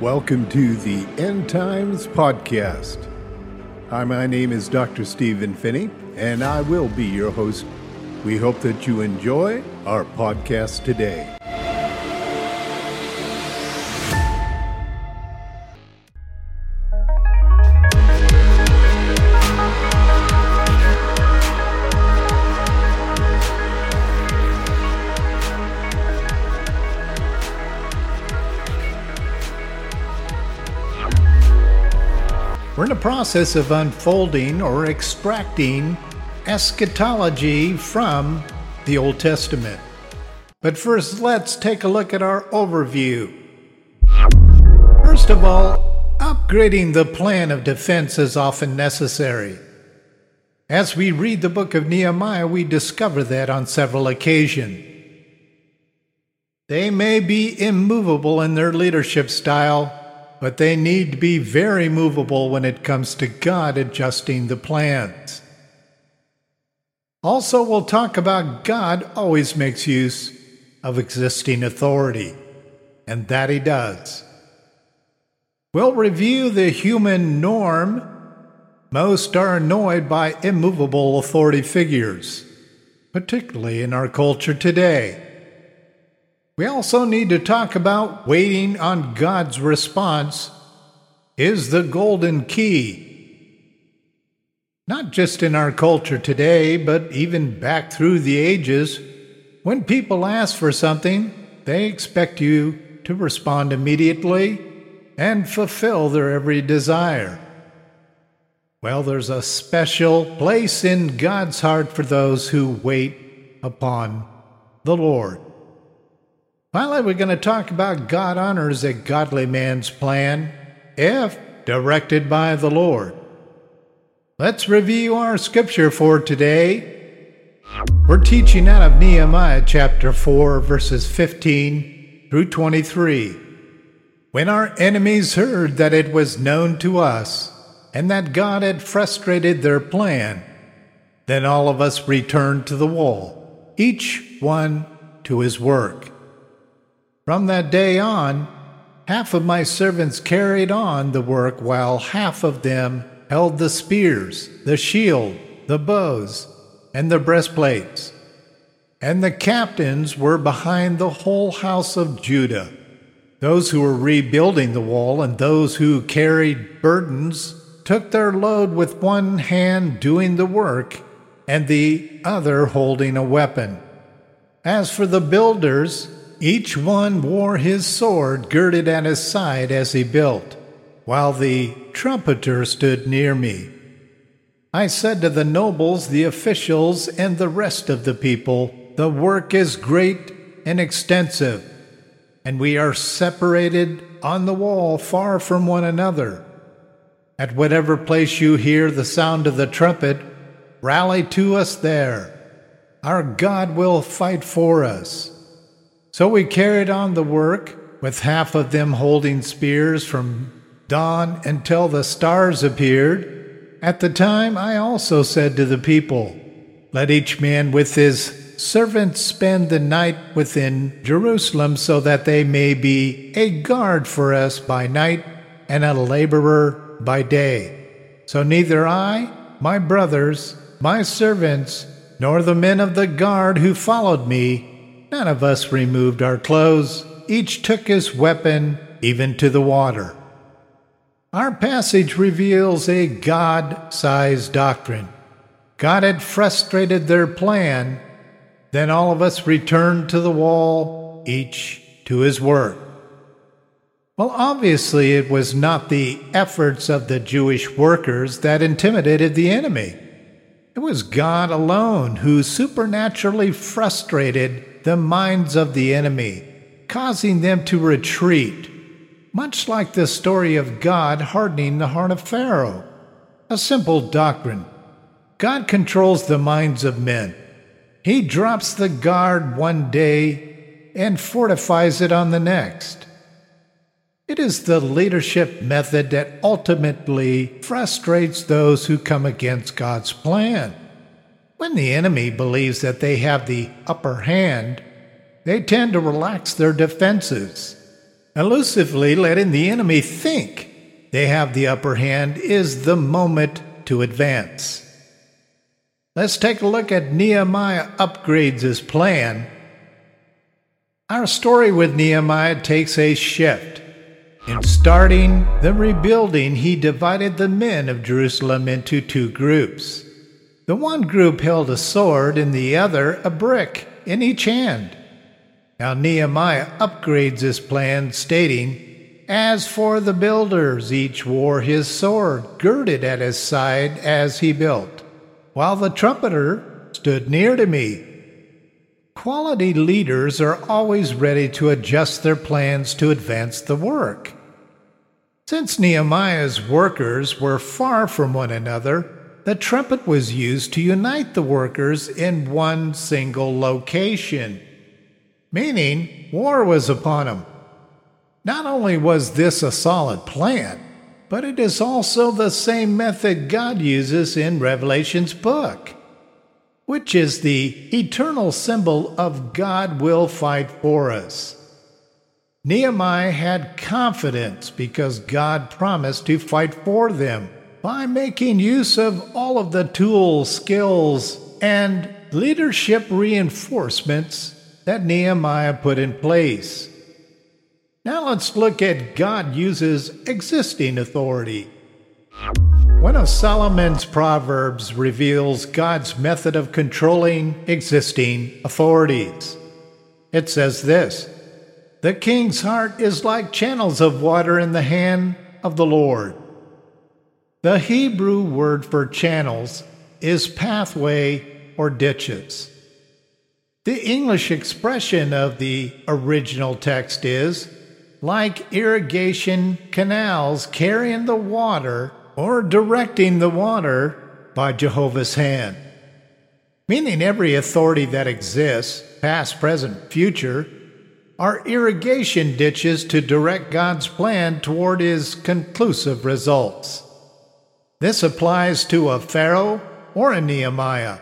Welcome to the End Times Podcast. Hi, my name is Dr. Stephen Finney, and I will be your host. We hope that you enjoy our podcast today. We're in the process of unfolding or extracting eschatology from the Old Testament. But first, let's take a look at our overview. First of all, upgrading the plan of defense is often necessary. As we read the book of Nehemiah, we discover that on several occasions. They may be immovable in their leadership style, but they need to be very movable when it comes to God adjusting the plans. Also, we'll talk about God always makes use of existing authority, and that He does. We'll review the human norm. Most are annoyed by immovable authority figures, particularly in our culture today. We also need to talk about waiting on God's response is the golden key. Not just in our culture today, but even back through the ages, when people ask for something, they expect you to respond immediately and fulfill their every desire. Well, there's a special place in God's heart for those who wait upon the Lord. Finally, we're going to talk about God honors a godly man's plan if directed by the Lord. Let's review our scripture for today. We're teaching out of Nehemiah chapter 4, verses 15 through 23. When our enemies heard that it was known to us and that God had frustrated their plan, then all of us returned to the wall, each one to his work. From that day on, half of my servants carried on the work, while half of them held the spears, the shield, the bows, and the breastplates. And the captains were behind the whole house of Judah, those who were rebuilding the wall and those who carried burdens took their load with one hand doing the work and the other holding a weapon. As for the builders, each one wore his sword girded at his side as he built, while the trumpeter stood near me. I said to the nobles, the officials, and the rest of the people, The work is great and extensive, and we are separated on the wall far from one another. At whatever place you hear the sound of the trumpet, rally to us there. Our God will fight for us. So we carried on the work, with half of them holding spears from dawn until the stars appeared. At the time I also said to the people, Let each man with his servants spend the night within Jerusalem, so that they may be a guard for us by night and a laborer by day. So neither I, my brothers, my servants, nor the men of the guard who followed me None of us removed our clothes. Each took his weapon, even to the water. Our passage reveals a God sized doctrine. God had frustrated their plan. Then all of us returned to the wall, each to his work. Well, obviously, it was not the efforts of the Jewish workers that intimidated the enemy. It was God alone who supernaturally frustrated the minds of the enemy, causing them to retreat, much like the story of God hardening the heart of Pharaoh. A simple doctrine. God controls the minds of men. He drops the guard one day and fortifies it on the next. It is the leadership method that ultimately frustrates those who come against God's plan. When the enemy believes that they have the upper hand, they tend to relax their defenses. Elusively letting the enemy think they have the upper hand is the moment to advance. Let's take a look at Nehemiah upgrades his plan. Our story with Nehemiah takes a shift. In starting the rebuilding, he divided the men of Jerusalem into two groups. The one group held a sword and the other a brick in each hand. Now Nehemiah upgrades his plan, stating, As for the builders, each wore his sword girded at his side as he built, while the trumpeter stood near to me. Quality leaders are always ready to adjust their plans to advance the work. Since Nehemiah's workers were far from one another, the trumpet was used to unite the workers in one single location, meaning war was upon them. Not only was this a solid plan, but it is also the same method God uses in Revelation's book, which is the eternal symbol of God will fight for us. Nehemiah had confidence because God promised to fight for them by making use of all of the tools, skills, and leadership reinforcements that Nehemiah put in place. Now let's look at God uses existing authority. One of Solomon's proverbs reveals God's method of controlling existing authorities. It says this the king's heart is like channels of water in the hand of the Lord. The Hebrew word for channels is pathway or ditches. The English expression of the original text is like irrigation canals carrying the water or directing the water by Jehovah's hand. Meaning every authority that exists, past, present, future, are irrigation ditches to direct God's plan toward his conclusive results. This applies to a Pharaoh or a Nehemiah.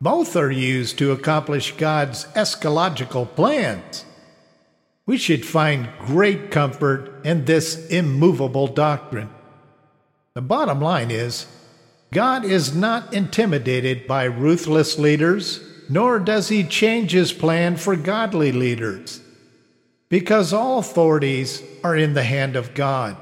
Both are used to accomplish God's eschatological plans. We should find great comfort in this immovable doctrine. The bottom line is God is not intimidated by ruthless leaders nor does he change his plan for godly leaders, because all authorities are in the hand of God.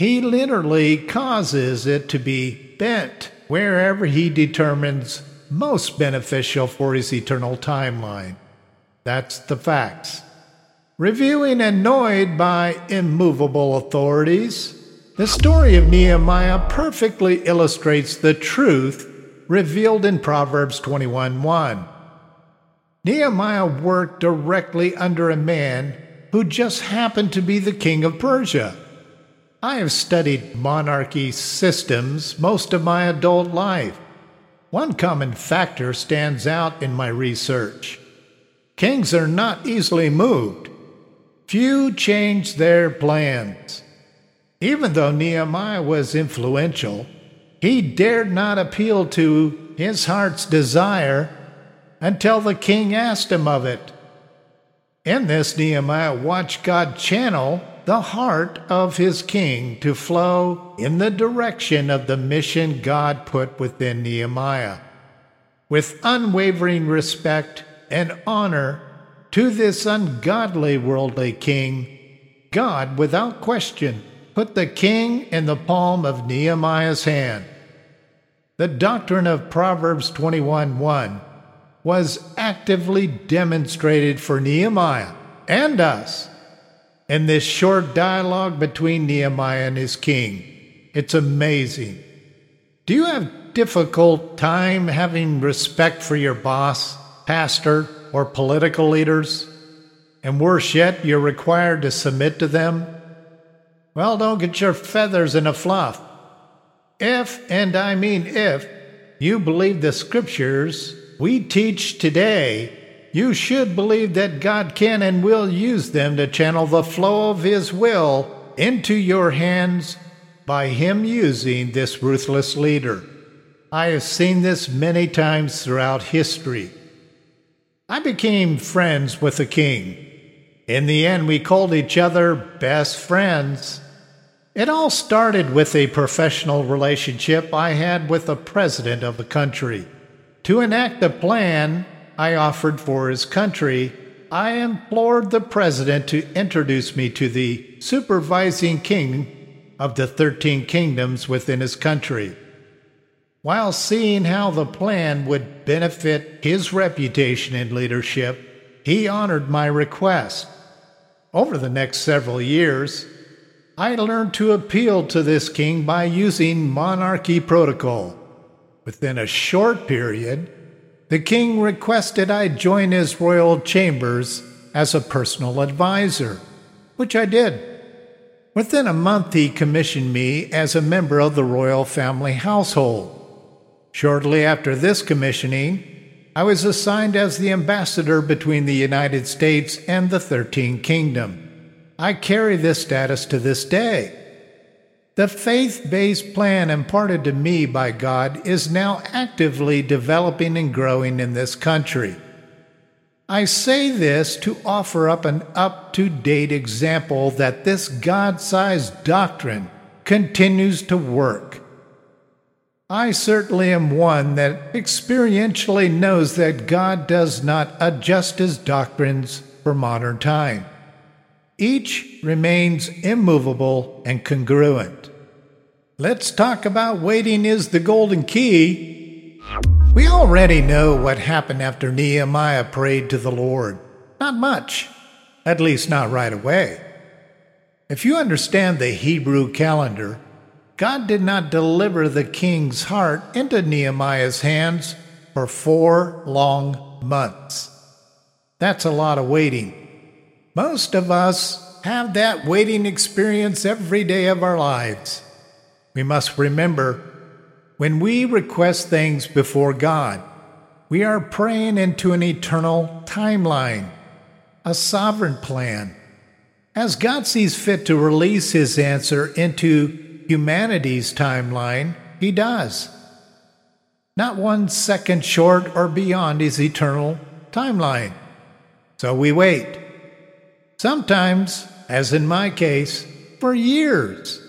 He literally causes it to be bent wherever he determines most beneficial for his eternal timeline. That's the facts. Reviewing annoyed by immovable authorities, the story of Nehemiah perfectly illustrates the truth revealed in Proverbs 21:1. Nehemiah worked directly under a man who just happened to be the king of Persia. I have studied monarchy systems most of my adult life. One common factor stands out in my research. Kings are not easily moved. Few change their plans. Even though Nehemiah was influential, he dared not appeal to his heart's desire until the king asked him of it. In this, Nehemiah watched God channel the heart of his king to flow in the direction of the mission God put within Nehemiah. With unwavering respect and honor to this ungodly worldly king, God, without question, put the king in the palm of Nehemiah's hand. The doctrine of Proverbs 21:1 was actively demonstrated for Nehemiah and us in this short dialogue between Nehemiah and his king. It's amazing. Do you have difficult time having respect for your boss, pastor, or political leaders? And worse yet, you're required to submit to them? Well, don't get your feathers in a fluff. If, and I mean if, you believe the scriptures we teach today, you should believe that God can and will use them to channel the flow of His will into your hands by Him using this ruthless leader. I have seen this many times throughout history. I became friends with the king In the end, we called each other best friends. It all started with a professional relationship I had with the president of the country. To enact the plan I offered for his country, I implored the president to introduce me to the supervising king of the 13 kingdoms within his country. While seeing how the plan would benefit his reputation and leadership, he honored my request. Over the next several years, I learned to appeal to this king by using monarchy protocol. Within a short period, the king requested I join his royal chambers as a personal adviser, which I did. Within a month, he commissioned me as a member of the royal family household. Shortly after this commissioning, I was assigned as the ambassador between the United States and the Thirteen Kingdom. I carry this status to this day. The faith based plan imparted to me by God is now actively developing and growing in this country. I say this to offer up an up to date example that this God sized doctrine continues to work. I certainly am one that experientially knows that God does not adjust his doctrines for modern time. Each remains immovable and congruent. Let's talk about waiting is the golden key. We already know what happened after Nehemiah prayed to the Lord. Not much, at least not right away. If you understand the Hebrew calendar, God did not deliver the king's heart into Nehemiah's hands for four long months. That's a lot of waiting. Most of us have that waiting experience every day of our lives. We must remember when we request things before God, we are praying into an eternal timeline, a sovereign plan. As God sees fit to release his answer into humanity's timeline, he does. Not one second short or beyond his eternal timeline. So we wait. Sometimes, as in my case, for years.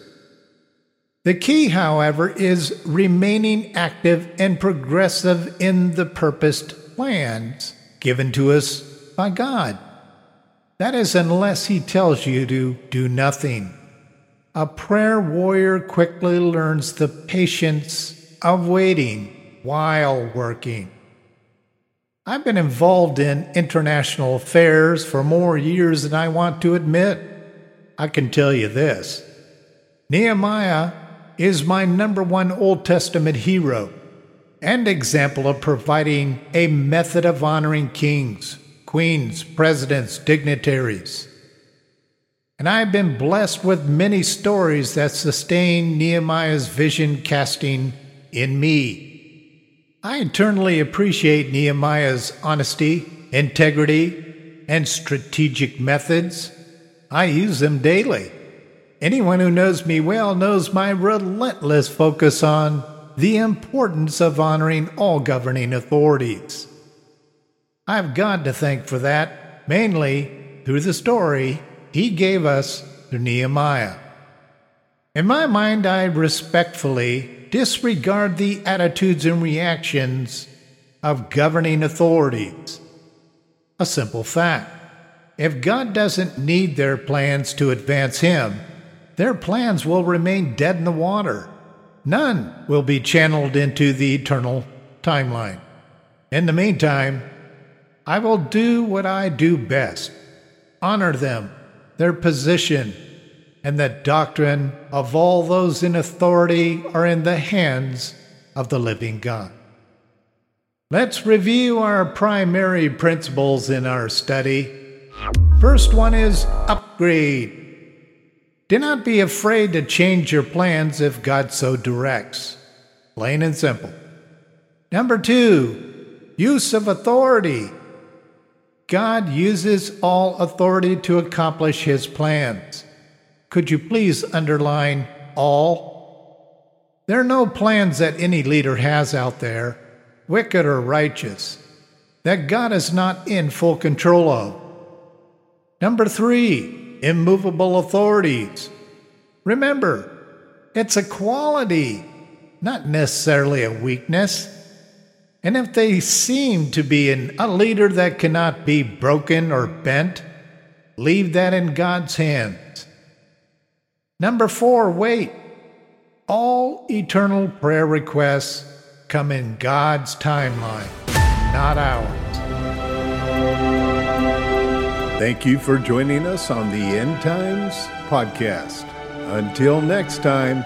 The key, however, is remaining active and progressive in the purposed plans given to us by God. That is, unless He tells you to do nothing. A prayer warrior quickly learns the patience of waiting while working. I've been involved in international affairs for more years than I want to admit. I can tell you this Nehemiah is my number one Old Testament hero and example of providing a method of honoring kings, queens, presidents, dignitaries. And I've been blessed with many stories that sustain Nehemiah's vision casting in me. I eternally appreciate Nehemiah's honesty, integrity, and strategic methods. I use them daily. Anyone who knows me well knows my relentless focus on the importance of honoring all governing authorities. I've God to thank for that, mainly through the story he gave us through Nehemiah. In my mind, I respectfully disregard the attitudes and reactions of governing authorities. A simple fact. If God doesn't need their plans to advance Him, their plans will remain dead in the water. None will be channeled into the eternal timeline. In the meantime, I will do what I do best honor them, their position, and that doctrine of all those in authority are in the hands of the living God. Let's review our primary principles in our study. First one is upgrade. Do not be afraid to change your plans if God so directs. Plain and simple. Number two, use of authority. God uses all authority to accomplish his plans. Could you please underline all? There are no plans that any leader has out there, wicked or righteous, that God is not in full control of. Number three, immovable authorities. Remember, it's a quality, not necessarily a weakness. And if they seem to be an, a leader that cannot be broken or bent, leave that in God's hands. Number four, wait. All eternal prayer requests come in God's timeline, not ours. Thank you for joining us on the End Times podcast. Until next time.